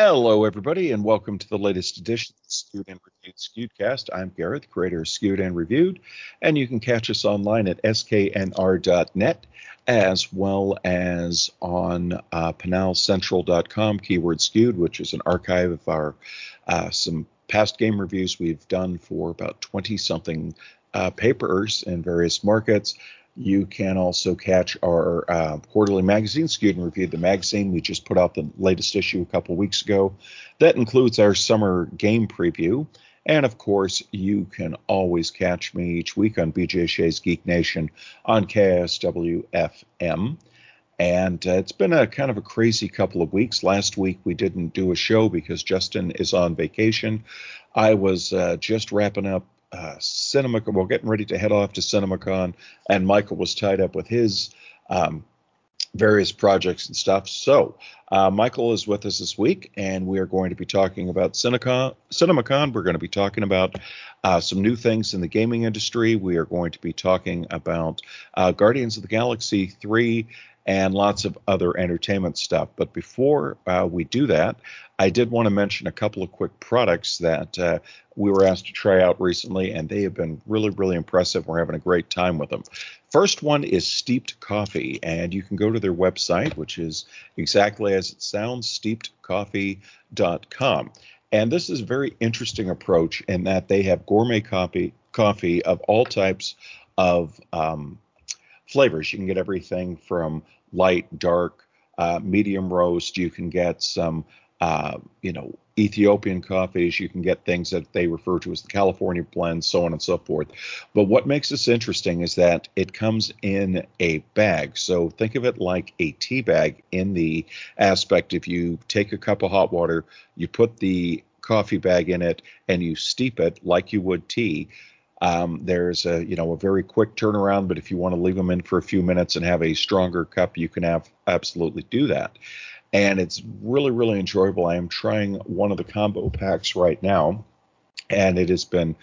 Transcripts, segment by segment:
Hello, everybody, and welcome to the latest edition of Skewed and Reviewed Skewedcast. I'm Gareth, creator of Skewed and Reviewed, and you can catch us online at sknr.net as well as on uh, keyword skewed, which is an archive of our uh, some past game reviews we've done for about 20 something uh, papers in various markets. You can also catch our uh, quarterly magazine, Skewed and Reviewed the magazine. We just put out the latest issue a couple weeks ago. That includes our summer game preview. And of course, you can always catch me each week on BJ Shea's Geek Nation on KSWFM. And uh, it's been a kind of a crazy couple of weeks. Last week we didn't do a show because Justin is on vacation. I was uh, just wrapping up uh, Cinema. Well, getting ready to head off to CinemaCon, and Michael was tied up with his um, various projects and stuff. So uh, Michael is with us this week, and we are going to be talking about CinemaCon. CinemaCon. We're going to be talking about uh, some new things in the gaming industry. We are going to be talking about uh, Guardians of the Galaxy 3 and lots of other entertainment stuff. But before uh, we do that, I did want to mention a couple of quick products that uh, we were asked to try out recently, and they have been really, really impressive. We're having a great time with them. First one is Steeped Coffee, and you can go to their website, which is exactly as it sounds, steepedcoffee.com. And this is a very interesting approach in that they have gourmet coffee, coffee of all types of um, flavors. You can get everything from light, dark, uh, medium roast. You can get some, uh, you know, Ethiopian coffees. You can get things that they refer to as the California blend, so on and so forth. But what makes this interesting is that it comes in a bag. So think of it like a tea bag in the aspect if you take a cup of hot water, you put the coffee bag in it, and you steep it like you would tea um, there's a you know a very quick turnaround, but if you want to leave them in for a few minutes and have a stronger cup, you can have absolutely do that. And it's really really enjoyable. I am trying one of the combo packs right now, and it has been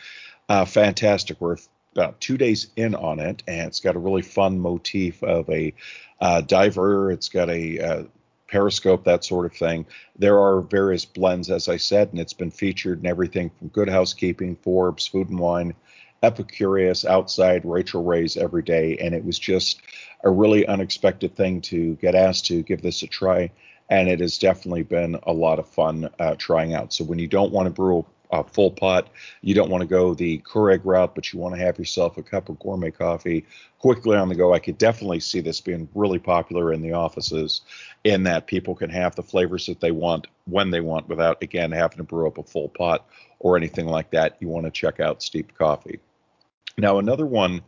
uh, fantastic. We're about two days in on it, and it's got a really fun motif of a uh, diver. It's got a uh, periscope, that sort of thing. There are various blends, as I said, and it's been featured in everything from Good Housekeeping, Forbes, Food and Wine, Epicurious outside Rachael Ray's every day, and it was just a really unexpected thing to get asked to give this a try, and it has definitely been a lot of fun uh, trying out. So when you don't want to brew a full pot, you don't want to go the Keurig route, but you want to have yourself a cup of gourmet coffee quickly on the go. I could definitely see this being really popular in the offices, in that people can have the flavors that they want when they want without again having to brew up a full pot or anything like that. You want to check out steeped coffee. Now, another one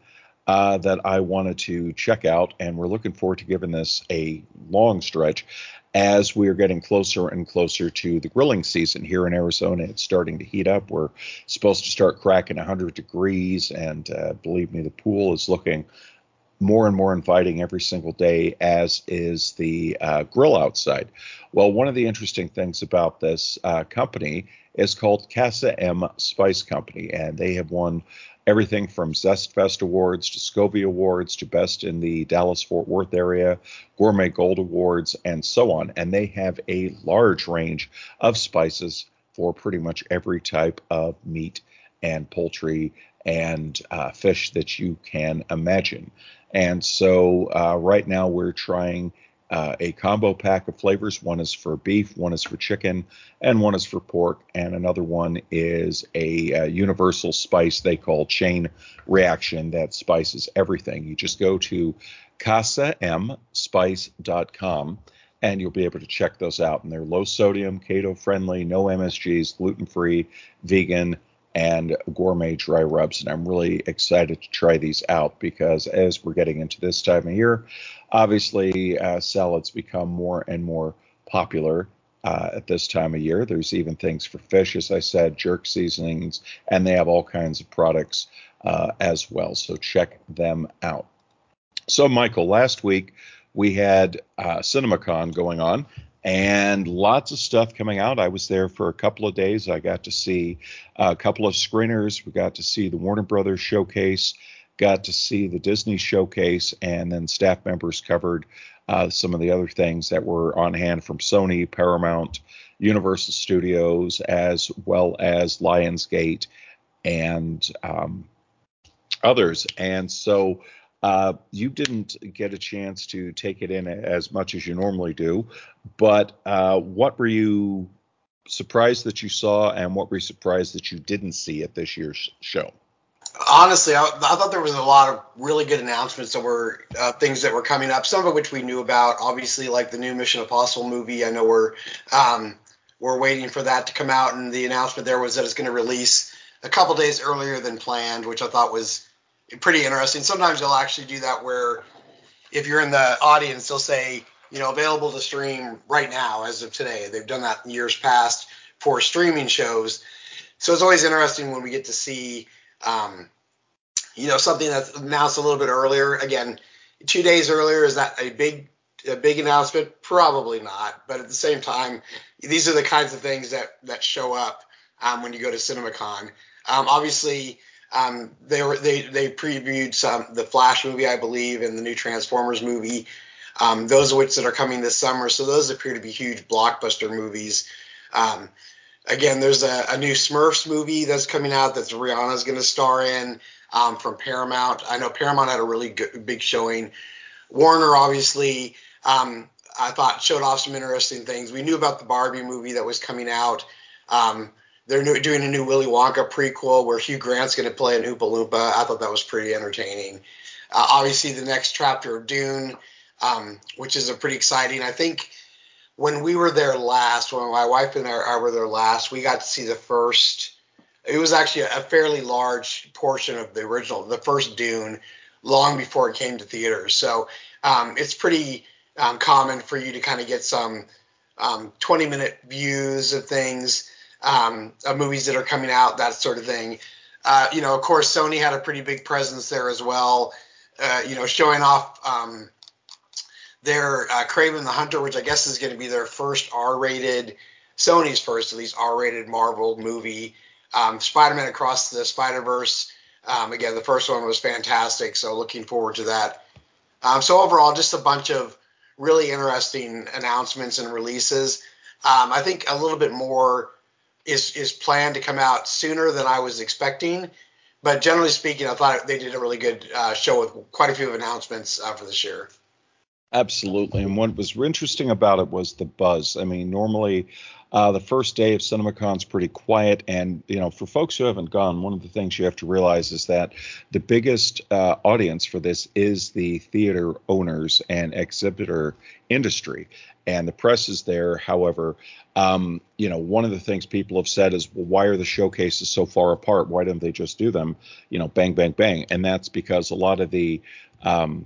uh, that I wanted to check out, and we're looking forward to giving this a long stretch as we are getting closer and closer to the grilling season here in Arizona. It's starting to heat up. We're supposed to start cracking 100 degrees, and uh, believe me, the pool is looking more and more inviting every single day, as is the uh, grill outside. Well, one of the interesting things about this uh, company is called Casa M Spice Company, and they have won everything from Zest Fest Awards to Scovie Awards to Best in the Dallas Fort Worth area, Gourmet Gold Awards, and so on. And they have a large range of spices for pretty much every type of meat and poultry and uh, fish that you can imagine. And so uh, right now we're trying uh, a combo pack of flavors. One is for beef, one is for chicken, and one is for pork, and another one is a, a uh, universal spice they call chain reaction that spices everything. You just go to casamspice.com and you'll be able to check those out. And they're low sodium, keto friendly, no MSGs, gluten free, vegan, and gourmet dry rubs. And I'm really excited to try these out because as we're getting into this time of year, obviously uh, salads become more and more popular. Uh, at this time of year, there's even things for fish, as I said, jerk seasonings, and they have all kinds of products uh, as well. So check them out. So, Michael, last week we had uh, CinemaCon going on, and lots of stuff coming out. I was there for a couple of days. I got to see a couple of screeners. We got to see the Warner Brothers showcase, got to see the Disney showcase, and then staff members covered uh, some of the other things that were on hand from Sony, Paramount, Universal Studios, as well as Lionsgate and um, others. And so uh, you didn't get a chance to take it in as much as you normally do, but uh, what were you surprised that you saw, and what were you surprised that you didn't see at this year's show? Honestly, I, I thought there was a lot of really good announcements that were uh, things that were coming up. Some of which we knew about, obviously, like the new Mission Impossible movie. I know we're um, we're waiting for that to come out, and the announcement there was that it's going to release a couple days earlier than planned, which I thought was pretty interesting. Sometimes they'll actually do that where if you're in the audience, they'll say, you know, available to stream right now as of today. They've done that in years past for streaming shows. So it's always interesting when we get to see, um, you know, something that's announced a little bit earlier. Again, two days earlier is that a big a big announcement? Probably not. But at the same time, these are the kinds of things that that show up um, when you go to CinemaCon. Um, obviously, um, they were they they previewed some the Flash movie, I believe, and the new Transformers movie. Um, those which that are coming this summer. So those appear to be huge blockbuster movies. Um, again, there's a, a, new Smurfs movie that's coming out that Rihanna's going to star in um, from Paramount. I know Paramount had a really good, big showing. Warner obviously, um, I thought showed off some interesting things. We knew about the Barbie movie that was coming out. Um, they're new, doing a new Willy Wonka prequel where Hugh Grant's going to play an Oompa Loompa. I thought that was pretty entertaining. Uh, obviously, the next chapter of Dune, um, which is a pretty exciting. I think when we were there last, when my wife and I, I were there last, we got to see the first. It was actually a fairly large portion of the original, the first Dune, long before it came to theaters. So um, it's pretty um, common for you to kind of get some um, 20 minute views of things um, of movies that are coming out, that sort of thing. Uh, you know, of course, Sony had a pretty big presence there as well. Uh, you know, showing off um, their uh, Kraven the Hunter, which I guess is going to be their first R-rated, Sony's first at least R-rated Marvel movie. Um, Spider-Man Across the Spider-Verse. Um, again, the first one was fantastic, so looking forward to that. Um, so overall, just a bunch of really interesting announcements and releases. Um, I think a little bit more is is planned to come out sooner than I was expecting. But generally speaking, I thought they did a really good uh, show with quite a few announcements uh, for this year. Absolutely. And what was interesting about it was the buzz. I mean, normally uh, the first day of CinemaCon is pretty quiet, and you know, for folks who haven't gone, one of the things you have to realize is that the biggest uh, audience for this is the theater owners and exhibitor industry, and the press is there. However, um, you know, one of the things people have said is, well, why are the showcases so far apart? Why don't they just do them, you know, bang, bang, bang? And that's because a lot of the um,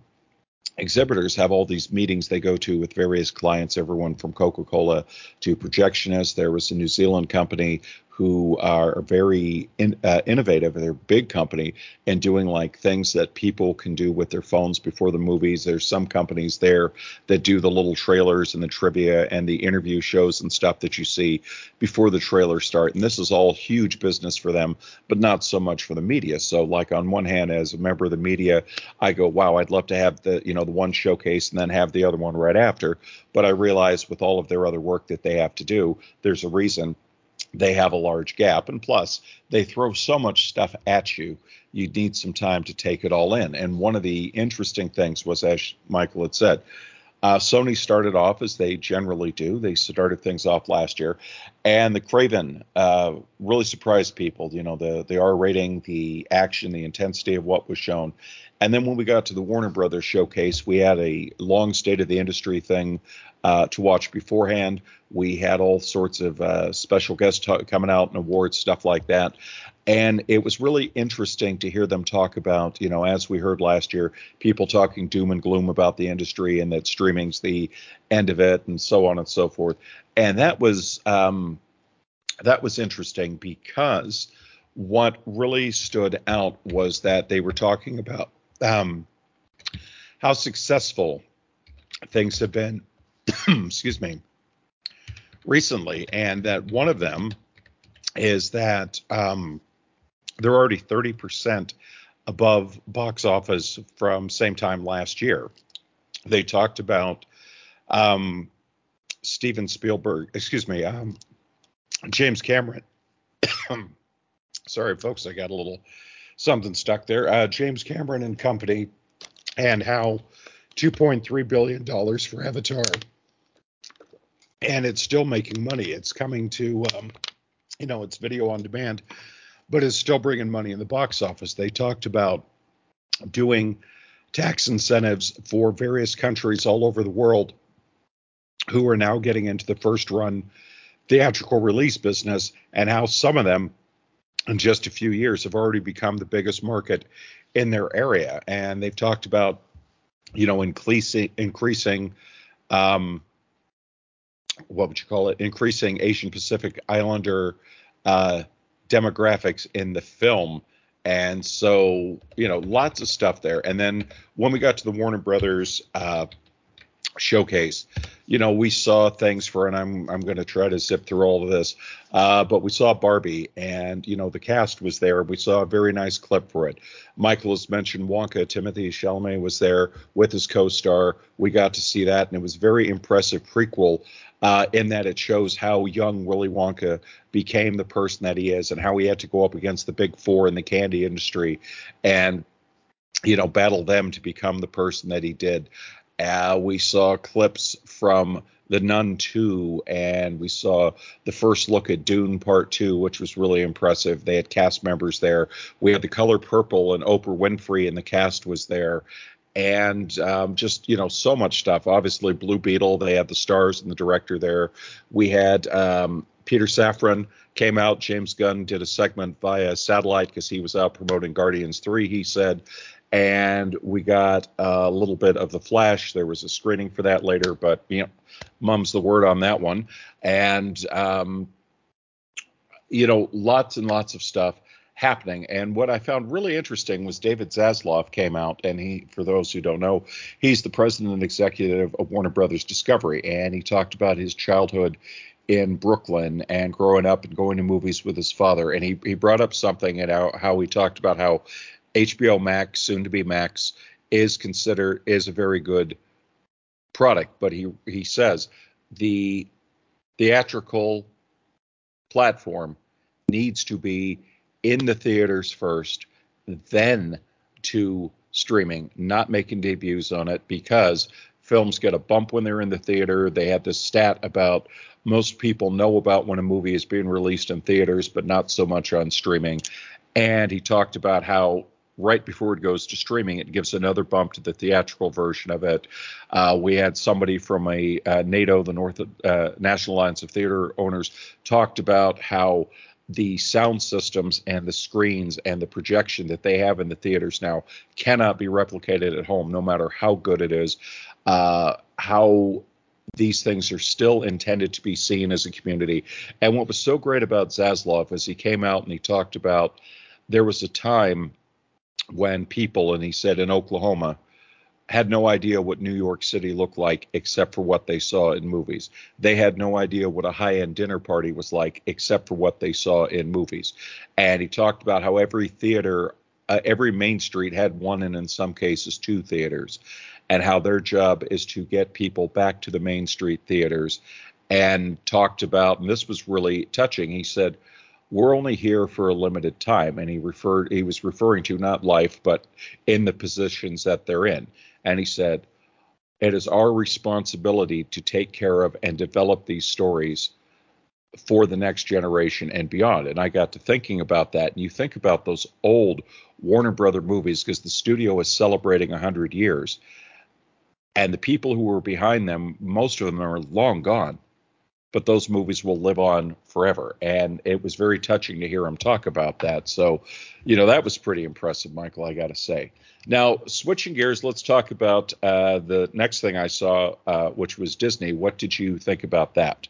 exhibitors have all these meetings they go to with various clients, everyone from Coca Cola to projectionists. There was a New Zealand company who are very in, uh, innovative. They're a big company and doing like things that people can do with their phones before the movies. There's some companies there that do the little trailers and the trivia and the interview shows and stuff that you see before the trailers start. And this is all huge business for them, but not so much for the media. So like on one hand, as a member of the media, I go, wow, I'd love to have the you know the one showcase and then have the other one right after. But I realize with all of their other work that they have to do, there's a reason they have a large gap. And plus, they throw so much stuff at you, you need some time to take it all in. And one of the interesting things was, as Michael had said, uh, Sony started off as they generally do. They started things off last year, and the Kraven uh, really surprised people. You know, the the R rating, the action, the intensity of what was shown, and then when we got to the Warner Brothers showcase, we had a long state of the industry thing uh, to watch beforehand. We had all sorts of uh, special guests t- coming out and awards, stuff like that. And it was really interesting to hear them talk about, you know, as we heard last year, people talking doom and gloom about the industry and that streaming's the end of it and so on and so forth. And that was um, that was interesting because what really stood out was that they were talking about um, how successful things have been excuse me, recently, and that one of them is that um, they're already 30% above box office from same time last year. They talked about um, Steven Spielberg, excuse me, um, James Cameron. Sorry, folks, I got a little something stuck there. Uh, James Cameron and company, and how 2.3 billion dollars for Avatar, and it's still making money. It's coming to, um, you know, it's video on demand, but it's still bringing money in the box office. They talked about doing tax incentives for various countries all over the world who are now getting into the first run theatrical release business and how some of them in just a few years have already become the biggest market in their area and they've talked about you know increasing increasing um, what would you call it increasing asian pacific islander uh, demographics in the film. And so you know lots of stuff there. And then when we got to the warner brothers uh, showcase. You know, we saw things for, and I'm I'm going to try to zip through all of this, uh, but we saw Barbie, and you know the cast was there. We saw a very nice clip for it. Michael has mentioned Wonka. Timothée Chalamet was there with his co-star. We got to see that, and it was very impressive prequel. Uh, in that it shows how young Willy Wonka became the person that he is, and how he had to go up against the big four in the candy industry, and you know battle them to become the person that he did. Uh, we saw clips from The Nun 2, and we saw the first look at Dune Part 2, which was really impressive. They had cast members there. We had the color purple, and Oprah Winfrey and the cast was there. And um, just, you know, so much stuff. Obviously, Blue Beetle, they had the stars and the director there. We had um, Peter Safran came out. James Gunn did a segment via satellite because he was out promoting Guardians 3, he said and we got a little bit of the Flash. There was a screening for that later, but you know, mum's the word on that one. And um, you know, lots and lots of stuff happening. And what I found really interesting was David Zaslav came out, and he, for those who don't know, he's the president and executive of Warner Brothers Discovery, and he talked about his childhood in Brooklyn and growing up and going to movies with his father. And he, he brought up something and how, how he talked about how HBO Max, soon to be Max, is considered is a very good product, but he he says the theatrical platform needs to be in the theaters first, then to streaming, not making debuts on it because films get a bump when they're in the theater. They have this stat about most people know about when a movie is being released in theaters, but not so much on streaming. And he talked about how right before it goes to streaming, it gives another bump to the theatrical version of it. Uh, we had somebody from a uh, NATO, the North uh, National Alliance of Theater Owners, talked about how the sound systems and the screens and the projection that they have in the theaters now cannot be replicated at home, no matter how good it is. Uh, how these things are still intended to be seen as a community. And what was so great about Zaslav is he came out and he talked about there was a time when people, and he said in Oklahoma, had no idea what New York City looked like except for what they saw in movies. They had no idea what a high end dinner party was like except for what they saw in movies. And he talked about how every theater, uh, every main street had one and in some cases two theaters, and how their job is to get people back to the main street theaters. And talked about, and this was really touching. He said, we're only here for a limited time. And he referred he was referring to not life but in the positions that they're in. And he said it is our responsibility to take care of and develop these stories for the next generation and beyond. And i got to thinking about that. And you think about those old warner brother movies because the studio is celebrating 100 years. And the people who were behind them most of them are long gone but those movies will live on forever. And it was very touching to hear him talk about that. So, you know, that was pretty impressive, Michael, I got to say. Now, switching gears, let's talk about uh, the next thing I saw, uh, which was Disney. What did you think about that?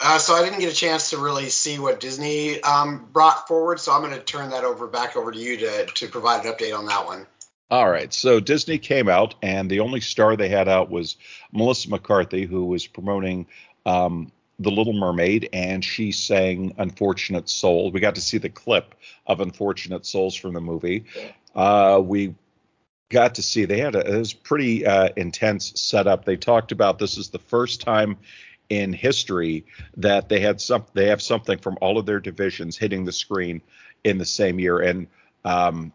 Uh, so I didn't get a chance to really see what Disney um, brought forward, so I'm going to turn that over back over to you to to provide an update on that one. All right. So Disney came out, and the only star they had out was Melissa McCarthy, who was promoting um, The Little Mermaid, and she sang Unfortunate Soul. We got to see the clip of Unfortunate Souls from the movie. Uh, we got to see they had a it was pretty uh, intense setup. They talked about this is the first time in history that they had some they have something from all of their divisions hitting the screen in the same year, and um,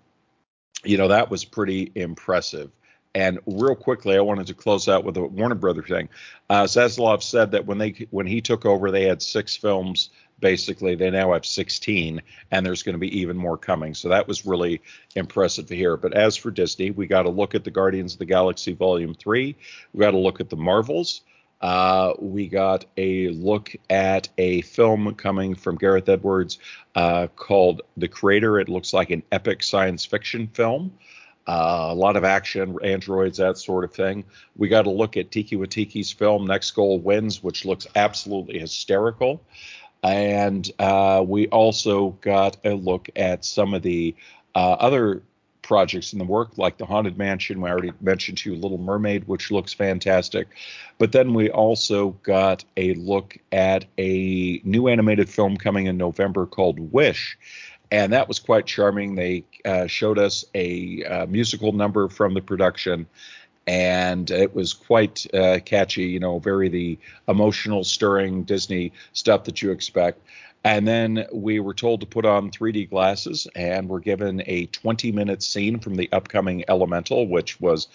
you know that was pretty impressive. And real quickly, I wanted to close out with a Warner Brother thing. Uh, Zaslav said that when they when he took over, they had six films. Basically, they now have 16, and there's going to be even more coming. So that was really impressive to hear. But as for Disney, we got to look at the Guardians of the Galaxy Volume Three. We got to look at the Marvels. Uh, we got a look at a film coming from Gareth Edwards uh, called The Creator. It looks like an epic science fiction film. Uh, a lot of action, androids, that sort of thing. We got to look at Taika Waititi's film Next Goal Wins, which looks absolutely hysterical. And uh, we also got a look at some of the uh, other projects in the work, like the Haunted Mansion. We already mentioned to you Little Mermaid, which looks fantastic. But then we also got a look at a new animated film coming in November called Wish and that was quite charming. They uh, showed us a uh, musical number from the production, and it was quite uh, catchy. You know, very the emotional, stirring Disney stuff that you expect. And then we were told to put on 3D glasses, and we're given a 20 minute scene from the upcoming Elemental, which was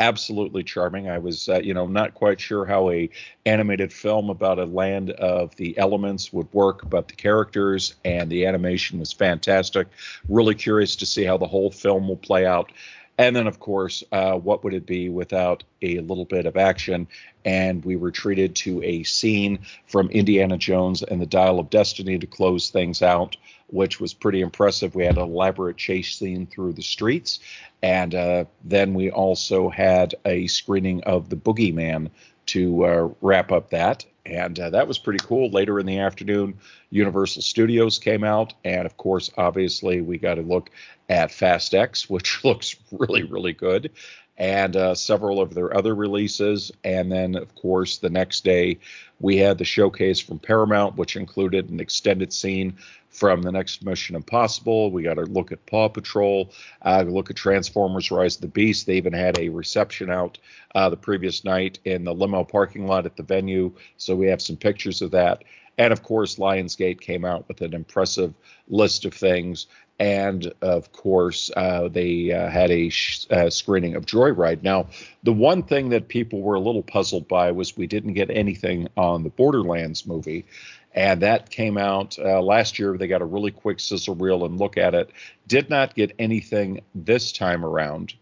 absolutely charming. I was, uh, you know, not quite sure how a animated film about a land of the elements would work, but the characters and the animation was fantastic. Really curious to see how the whole film will play out. And then, of course, uh, what would it be without a little bit of action? And we were treated to a scene from Indiana Jones and the Dial of Destiny to close things out, which was pretty impressive. We had an elaborate chase scene through the streets. And uh, then we also had a screening of The Boogeyman to uh, wrap up that. And uh, that was pretty cool. Later in the afternoon, Universal Studios came out. And of course, obviously, we got to look at Fast X, which looks really, really good, and uh, several of their other releases. And then, of course, the next day, we had the showcase from Paramount, which included an extended scene from the next Mission Impossible. We got a look at Paw Patrol, uh, look at Transformers Rise of the Beast. They even had a reception out uh, the previous night in the limo parking lot at the venue. So we have some pictures of that. And of course, Lionsgate came out with an impressive list of things. And of course, uh, they uh, had a sh- uh, screening of Joyride. Now, the one thing that people were a little puzzled by was we didn't get anything on the Borderlands movie. And that came out uh, last year. They got a really quick sizzle reel and look at it. Did not get anything this time around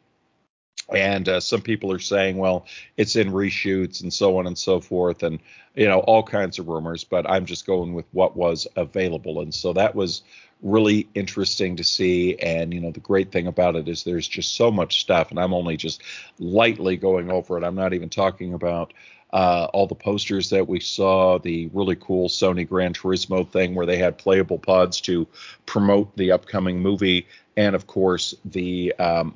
and uh, some people are saying well it's in reshoots and so on and so forth and you know all kinds of rumors but i'm just going with what was available and so that was really interesting to see. And you know the great thing about it is there's just so much stuff and i'm only just lightly going over it. I'm not even talking about uh, all the posters that we saw, the really cool Sony Gran Turismo thing where they had playable pods to promote the upcoming movie, and of course the um,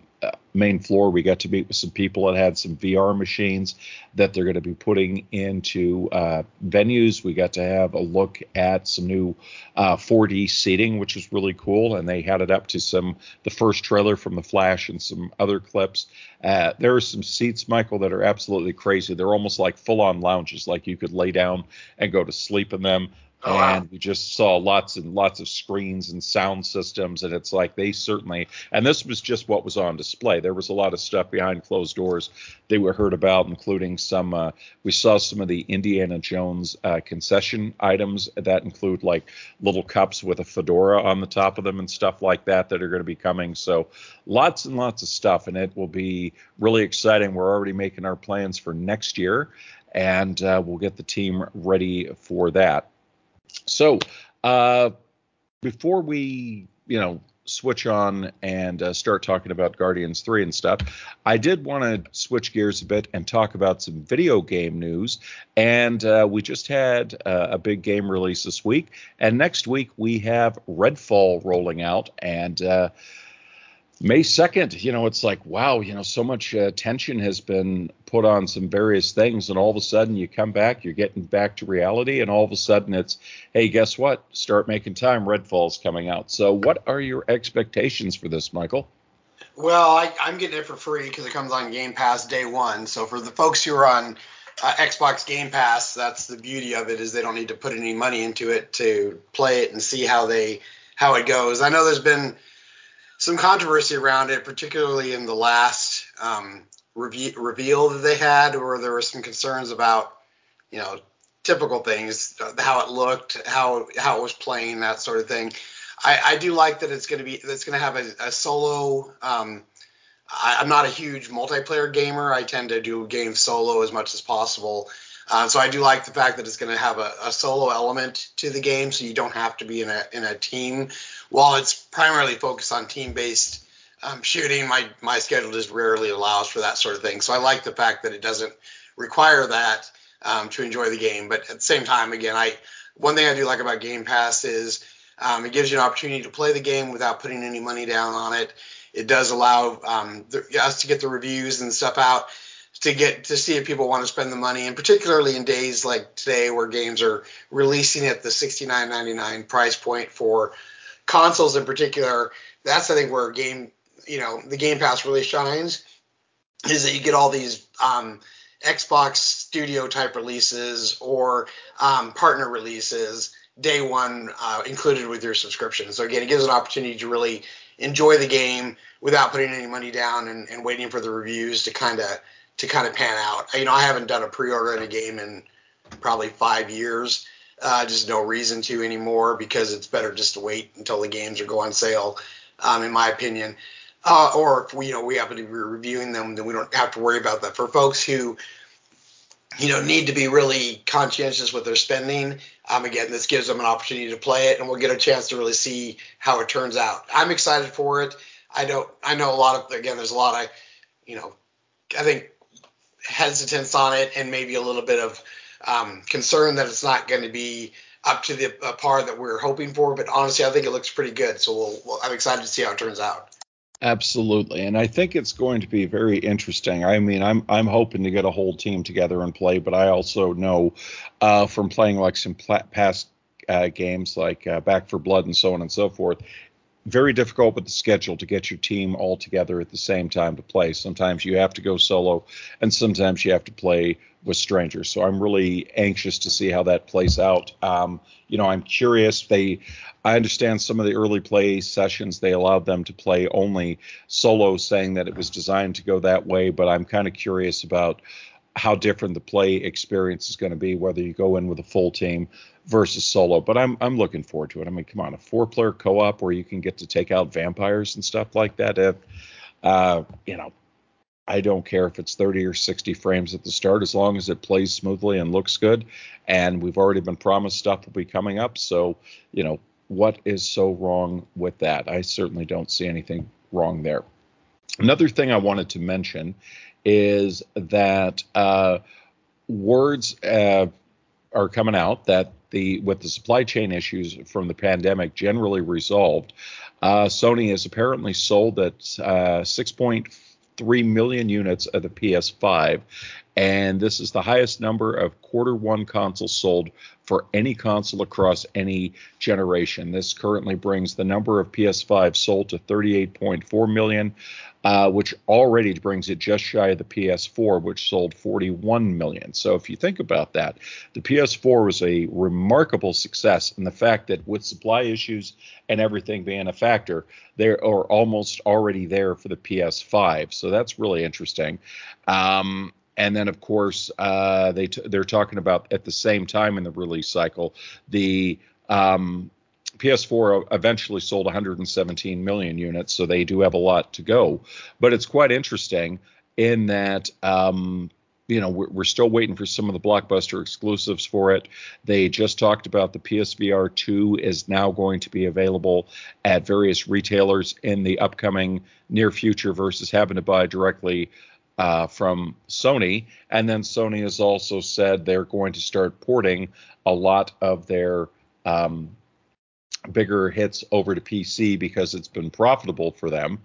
main floor, we got to meet with some people that had some VR machines that they're going to be putting into uh, venues. We got to have a look at some new uh, 4D seating, which was really cool, and they had it up to some the first trailer from The Flash and some other clips. Uh, there are some seats, Michael, that are absolutely crazy. They're almost like full-on lounges, like you could lay down and go to sleep in them. Oh, and wow. we just saw lots and lots of screens and sound systems and it's like they certainly and this was just what was on display. There was a lot of stuff behind closed doors they were heard about including some uh, we saw some of the indiana jones uh, concession items that include like little cups with a fedora on the top of them and stuff like that that are going to be coming. So lots and lots of stuff and it will be really exciting. We're already making our plans for next year and uh, we'll get the team ready for that so, uh, before we, you know, switch on and uh, start talking about Guardians 3 and stuff, I did want to switch gears a bit and talk about some video game news. And uh, we just had uh, a big game release this week. And next week we have Redfall rolling out. And uh, May 2nd, you know, it's like, wow, you know, so much uh, attention has been put on some various things. And all of a sudden you come back, you're getting back to reality. And all of a sudden it's, hey, guess what? Start making time. Redfall's coming out. So, what are your expectations for this, Michael? Well, I, am getting it for free because it comes on Game Pass day one. So for the folks who are on uh, Xbox Game Pass, that's the beauty of it is they don't need to put any money into it to play it and see how they how it goes. I know there's been some controversy around it, particularly in the last um, reve- reveal that they had, where there were some concerns about, you know, typical things, uh, how it looked, how how it was playing, that sort of thing. I, I do like that it's going to be it's going to have a, a solo. Um, I, am not a huge multiplayer gamer. I tend to do games solo as much as possible. Uh, so I do like the fact that it's going to have a, a, solo element to the game, so you don't have to be in a in a team. While it's primarily focused on team based um, shooting, my my schedule just rarely allows for that sort of thing. So I like the fact that it doesn't require that um, to enjoy the game. But at the same time, again, I one thing I do like about Game Pass is um, it gives you an opportunity to play the game without putting any money down on it. It does allow um, the, us to get the reviews and stuff out to get to see if people want to spend the money, and particularly in days like today where games are releasing at the $69.99 price point for consoles in particular. That's I think where game you know the Game Pass really shines is that you get all these um, Xbox Studio type releases or um, partner releases day one uh, included with your subscription. So again, it gives an opportunity to really enjoy the game without putting any money down and, and waiting for the reviews to kind of to kind of pan out. You know, I haven't done a pre-order in a game in probably five years. Uh, just no reason to anymore because it's better just to wait until the games are go on sale, um, in my opinion. Uh, or if we, you know, we happen to be reviewing them, then we don't have to worry about that. For folks who you know, need to be really conscientious with their spending. Um, again, this gives them an opportunity to play it, and we'll get a chance to really see how it turns out. I'm excited for it. I don't. I know a lot of. Again, there's a lot of, you know, I think hesitance on it, and maybe a little bit of um, concern that it's not going to be up to the uh, par that we're hoping for. But honestly, I think it looks pretty good. So we'll, we'll, I'm excited to see how it turns out. Absolutely, and I think it's going to be very interesting. I mean, I'm I'm hoping to get a whole team together and play, but I also know uh, from playing like some pl- past uh, games like uh, Back 4 Blood and so on and so forth, very difficult with the schedule to get your team all together at the same time to play. Sometimes you have to go solo, and sometimes you have to play with strangers. So I'm really anxious to see how that plays out. Um, you know, I'm curious. They, I understand some of the early play sessions they allowed them to play only solo, saying that it was designed to go that way. But I'm kind of curious about how different the play experience is going to be, whether you go in with a full team versus solo. But I'm I'm looking forward to it. I mean, come on, a four player co op where you can get to take out vampires and stuff like that. If uh, you know, I don't care if it's 30 or 60 frames at the start, as long as it plays smoothly and looks good. And we've already been promised stuff will be coming up. So, you know, what is so wrong with that? I certainly don't see anything wrong there. Another thing I wanted to mention is that uh, words uh, are coming out that the with the supply chain issues from the pandemic generally resolved, uh, Sony has apparently sold at uh, 6.3 million units of the PS5, and this is the highest number of quarter one consoles sold for any console across any generation. This currently brings the number of PS5 sold to 38.4 million, uh, which already brings it just shy of the PS4, which sold 41 million. So if you think about that, the PS4 was a remarkable success, and the fact that with supply issues and everything being a factor, they are almost already there for the PS5. So that's really interesting. Um, and then of course uh, they t- they're talking about at the same time in the release cycle the um, PS4 eventually sold 117 million units, so they do have a lot to go. But it's quite interesting in that, um, you know, we're, we're, still waiting for some of the blockbuster exclusives for it. They just talked about the PSVR 2 is now going to be available at various retailers in the upcoming near future versus having to buy directly uh, from Sony. And then Sony has also said they're going to start porting a lot of their um, bigger hits over to PC because it's been profitable for them.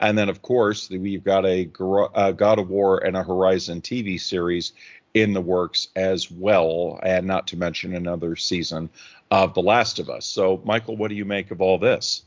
And then, of course, we've got a, a God of War and a Horizon TV series in the works as well, and not to mention another season of The Last of Us. So, Michael, what do you make of all this?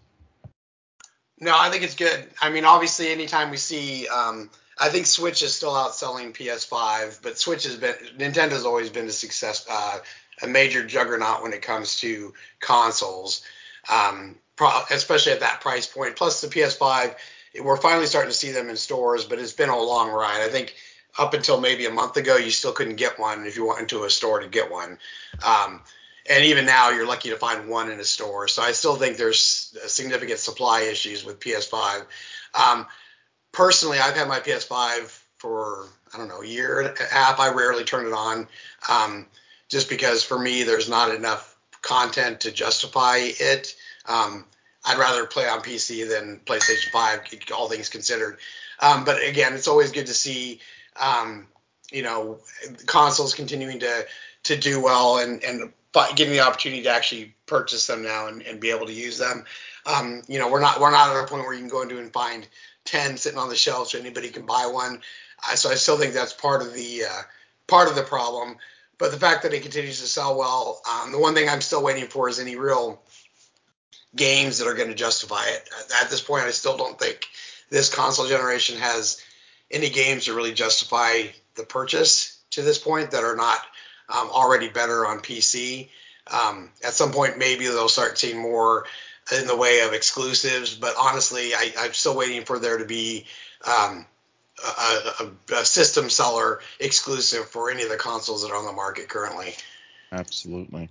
No, I think it's good. I mean, obviously, anytime we see, um, I think Switch is still outselling PS5, but Switch has been Nintendo's always been a success, uh, a major juggernaut when it comes to consoles, um, pro- especially at that price point. Plus the PS5, we're finally starting to see them in stores, but it's been a long ride. I think up until maybe a month ago, you still couldn't get one if you went into a store to get one. Um, and even now, you're lucky to find one in a store. So I still think there's significant supply issues with PS5. Um, personally, I've had my PS5 for I don't know a year and a half. I rarely turn it on, um, just because for me there's not enough content to justify it. Um, I'd rather play on PC than PlayStation 5, all things considered. Um, but again, it's always good to see, um, you know, consoles continuing to to do well and and getting the opportunity to actually purchase them now and, and be able to use them. Um, you know, we're not we're not at a point where you can go into and find 10 sitting on the shelf so anybody can buy one. Uh, so I still think that's part of the uh, part of the problem. But the fact that it continues to sell well, um, the one thing I'm still waiting for is any real games that are going to justify it. At this point, I still don't think this console generation has any games to really justify the purchase to this point that are not um, already better on PC. Um, at some point, maybe they'll start seeing more in the way of exclusives, but honestly, I, am still waiting for there to be um, a, a, a, system seller exclusive for any of the consoles that are on the market currently. Absolutely.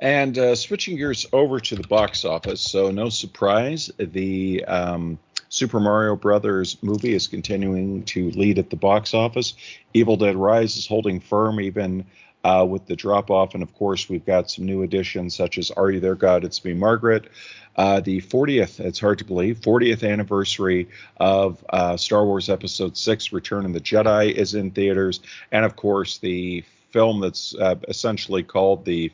And uh, switching gears over to the box office, so no surprise, the um, Super Mario Brothers movie is continuing to lead at the box office. Evil Dead Rise is holding firm even uh, with the drop off. And of course, we've got some new additions such as Are You There, God? It's Me, Margaret. Uh, the 40th, it's hard to believe, 40th anniversary of uh, Star Wars Episode 6 Return of the Jedi is in theaters. And of course, the film that's uh, essentially called the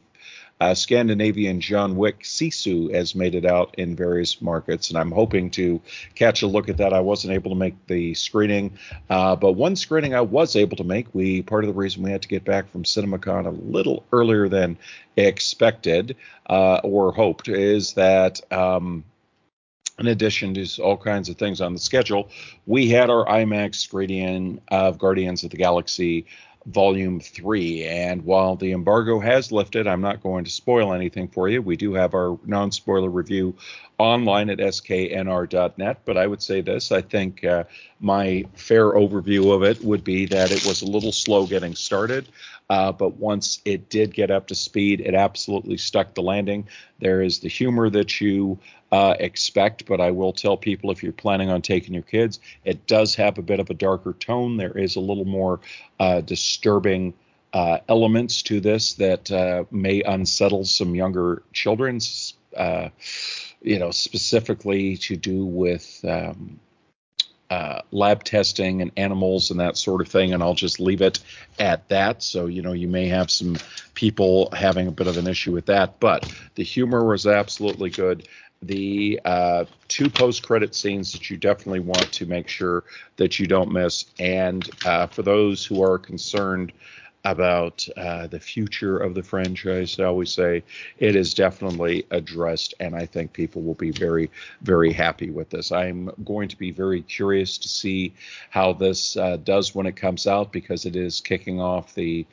uh, Scandinavian John Wick Sisu has made it out in various markets, and I'm hoping to catch a look at that. I wasn't able to make the screening, uh, but one screening I was able to make. We part of the reason we had to get back from CinemaCon a little earlier than expected uh, or hoped is that. Um, in addition to all kinds of things on the schedule, we had our IMAX screening of Guardians of the Galaxy Volume 3. And while the embargo has lifted, I'm not going to spoil anything for you. We do have our non spoiler review online at sknr.net. But I would say this I think uh, my fair overview of it would be that it was a little slow getting started. Uh, but once it did get up to speed, it absolutely stuck the landing. There is the humor that you uh, expect, but I will tell people if you're planning on taking your kids, it does have a bit of a darker tone. There is a little more uh, disturbing. Uh, elements to this that uh, may unsettle some younger children's uh, you know, specifically to do with um, uh, lab testing and animals and that sort of thing. And I'll just leave it at that. So, you know, you may have some people having a bit of an issue with that, but the humor was absolutely good. The uh, two post credit scenes that you definitely want to make sure that you don't miss. And uh, for those who are concerned about uh, the future of the franchise. I always say it is definitely addressed, and I think people will be very, very happy with this. I'm going to be very curious to see how this uh, does when it comes out because it is kicking off the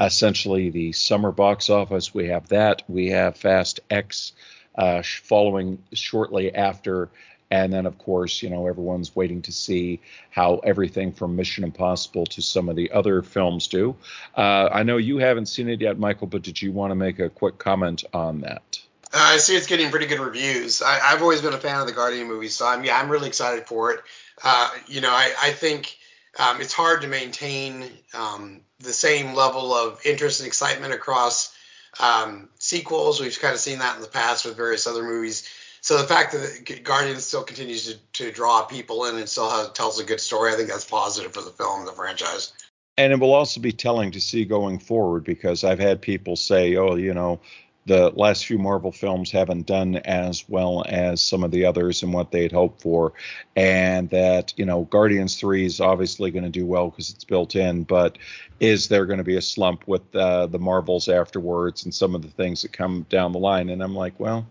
essentially the summer box office. We have that. We have Fast X. Uh, following shortly after and then, of course, you know, everyone's waiting to see how everything from Mission Impossible to some of the other films do. Uh, I know you haven't seen it yet, Michael, but did you want to make a quick comment on that? Uh, I see it's getting pretty good reviews. I, have always been a fan of the Guardian movies, so I'm yeah, I'm really excited for it. Uh, you know, I, I think um, it's hard to maintain um, the same level of interest and excitement across um, sequels. We've kind of seen that in the past with various other movies so the fact that Guardians still continues to, to draw people in and still has, tells a good story, I think that's positive for the film, the franchise. And it will also be telling to see going forward because I've had people say, oh, you know, the last few Marvel films haven't done as well as some of the others and what they'd hoped for, and that you know Guardians Three is obviously going to do well because it's built in, but is there going to be a slump with uh, the Marvels afterwards and some of the things that come down the line? And I'm like, well,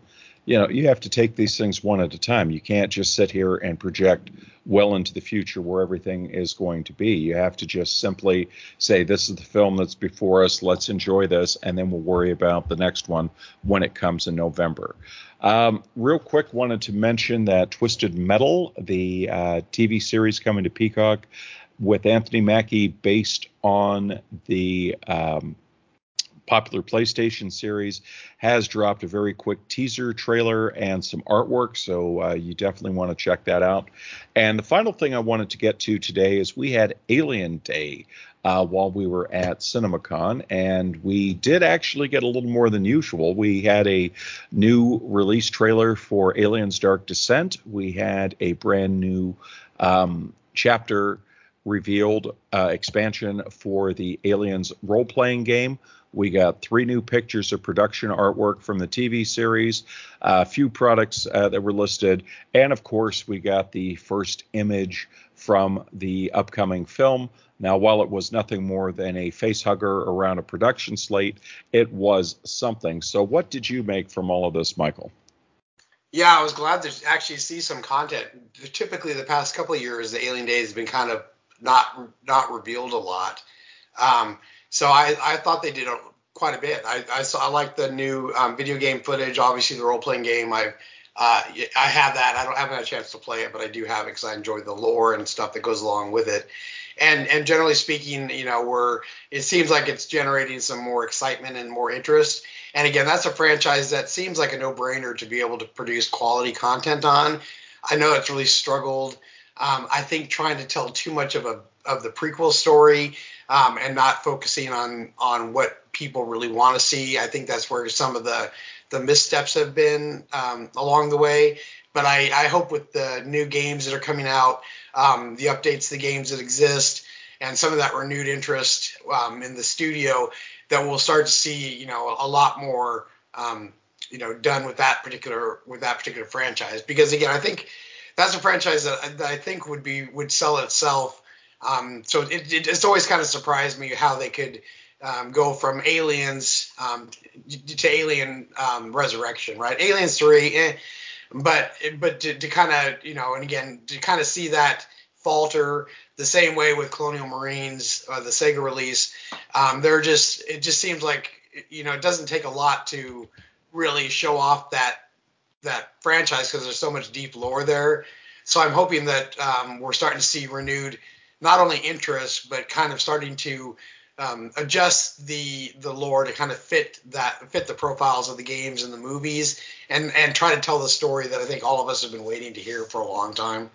you know, you have to take these things one at a time. You can't just sit here and project well into the future where everything is going to be. You have to just simply say, this is the film that's before us. Let's enjoy this, and then we'll worry about the next one when it comes in November. Um, real quick, wanted to mention that Twisted Metal, the uh, TV series coming to Peacock with Anthony Mackie, based on the um, popular PlayStation series, has dropped a very quick teaser trailer and some artwork. So uh, you definitely want to check that out. And the final thing I wanted to get to today is we had Alien Day. Uh, while we were at CinemaCon, and we did actually get a little more than usual. We had a new release trailer for Aliens Dark Descent. We had a brand new um, chapter revealed uh, expansion for the Aliens role playing game. We got three new pictures of production artwork from the TV series, a few products uh, that were listed, and of course, we got the first image from the upcoming film. Now, while it was nothing more than a face hugger around a production slate, it was something. So, what did you make from all of this, Michael? Yeah, I was glad to actually see some content. Typically, the past couple years, the Alien Days has been kind of not not revealed a lot. Um, so I, I thought they did a, quite a bit. I, I saw I like the new um, video game footage. Obviously, the role playing game. I uh, I have that. I don't I haven't had a chance to play it, but I do have it because I enjoy the lore and stuff that goes along with it. And and generally speaking, you know, we're it seems like it's generating some more excitement and more interest. And again, that's a franchise that seems like a no brainer to be able to produce quality content on. I know it's really struggled. Um, I think trying to tell too much of a of the prequel story um, and not focusing on on what people really want to see. I think that's where some of the the missteps have been um, along the way. But I, I hope with the new games that are coming out, um, the updates to the games that exist, and some of that renewed interest um, in the studio, that we'll start to see you know a lot more um, you know done with that particular with that particular franchise. Because again, I think that's a franchise that, that I think would be would sell itself um, so it, it, it's always kind of surprised me how they could um, go from Aliens um, to Alien um, Resurrection, right? Aliens three, eh, but but to, to kind of you know, and again to kind of see that falter the same way with Colonial Marines, uh, the Sega release. Um, they're just it just seems like you know it doesn't take a lot to really show off that that franchise because there's so much deep lore there. So I'm hoping that um, we're starting to see renewed not only interest but kind of starting to um, adjust the the lore to kind of fit that fit the profiles of the games and the movies and and try to tell the story that I think all of us have been waiting to hear for a long time.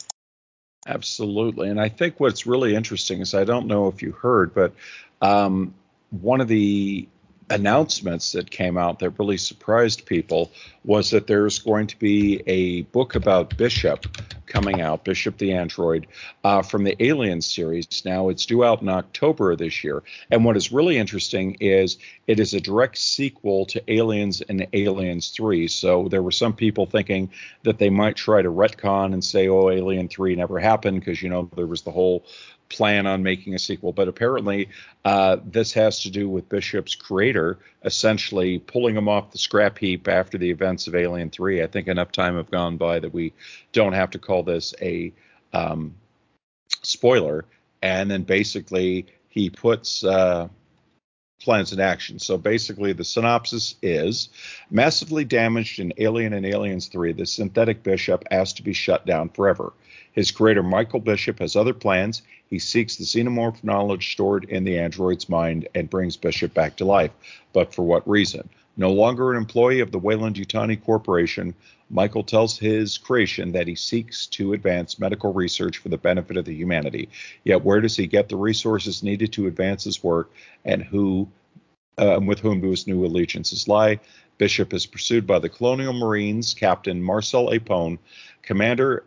Absolutely, and I think what's really interesting is I don't know if you heard, but um, one of the announcements that came out that really surprised people was that there's going to be a book about Bishop coming out, Bishop the Android, uh, from the Alien series. Now it's due out in October of this year. And what is really interesting is it is a direct sequel to Aliens and Aliens 3. So there were some people thinking that they might try to retcon and say, oh, Alien 3 never happened because, you know, there was the whole plan on making a sequel, but apparently uh, this has to do with Bishop's creator essentially pulling him off the scrap heap after the events of Alien 3. I think enough time have gone by that we don't have to call this a um, spoiler. And then basically he puts uh, plans in action. So basically, the synopsis is massively damaged in Alien and Aliens 3, the synthetic bishop asked to be shut down forever. His creator, Michael Bishop, has other plans. He seeks the xenomorph knowledge stored in the android's mind and brings Bishop back to life. But for what reason? No longer an employee of the Weyland Yutani Corporation, Michael tells his creation that he seeks to advance medical research for the benefit of the humanity. Yet, where does he get the resources needed to advance his work, and who, uh, with whom do his new allegiances lie? Bishop is pursued by the Colonial Marines, Captain Marcel Apone, commander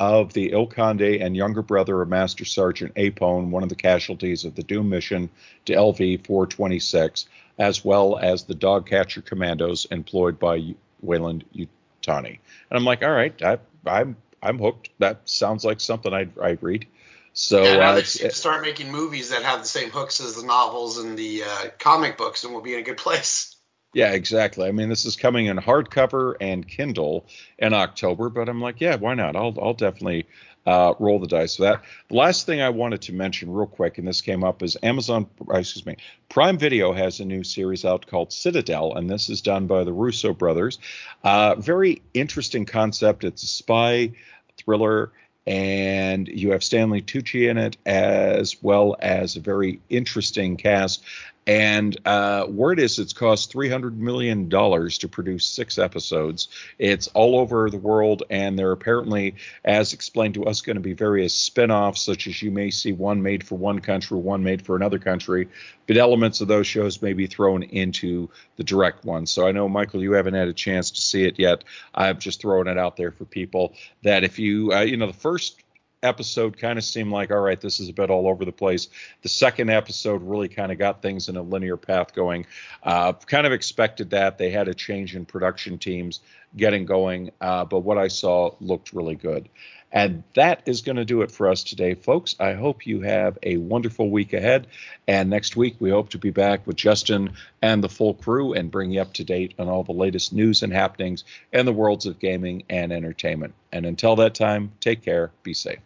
of the Ilkonde and younger brother of Master Sergeant Apone, one of the casualties of the Doom mission to LV 426, as well as the dog catcher commandos employed by Weyland Yutani. And I'm like, all right, I, I'm I'm hooked. That sounds like something I'd, I'd read. So yeah, now uh, they start making movies that have the same hooks as the novels and the uh, comic books, and we'll be in a good place. Yeah, exactly. I mean, this is coming in hardcover and Kindle in October, but I'm like, yeah, why not? I'll I'll definitely uh, roll the dice for that. The last thing I wanted to mention real quick, and this came up, is Amazon, excuse me, Prime Video has a new series out called Citadel, and this is done by the Russo brothers. Uh, very interesting concept. It's a spy thriller and you have Stanley Tucci in it as well as a very interesting cast. And uh, word is it's cost $300 million to produce six episodes. It's all over the world, and there are apparently, as explained to us, going to be various spin offs, such as you may see one made for one country, one made for another country, but elements of those shows may be thrown into the direct one. So I know, Michael, you haven't had a chance to see it yet. I'm just throwing it out there for people that if you, uh, you know, the first episode kind of seemed like, all right, this is a bit all over the place. The second episode really kind of got things in a linear path going. Uh, kind of expected that. They had a change in production teams getting going, uh, but what I saw looked really good. And that is going to do it for us today, folks. I hope you have a wonderful week ahead. And next week, we hope to be back with Justin and the full crew and bring you up to date on all the latest news and happenings in the worlds of gaming and entertainment. And until that time, take care, be safe.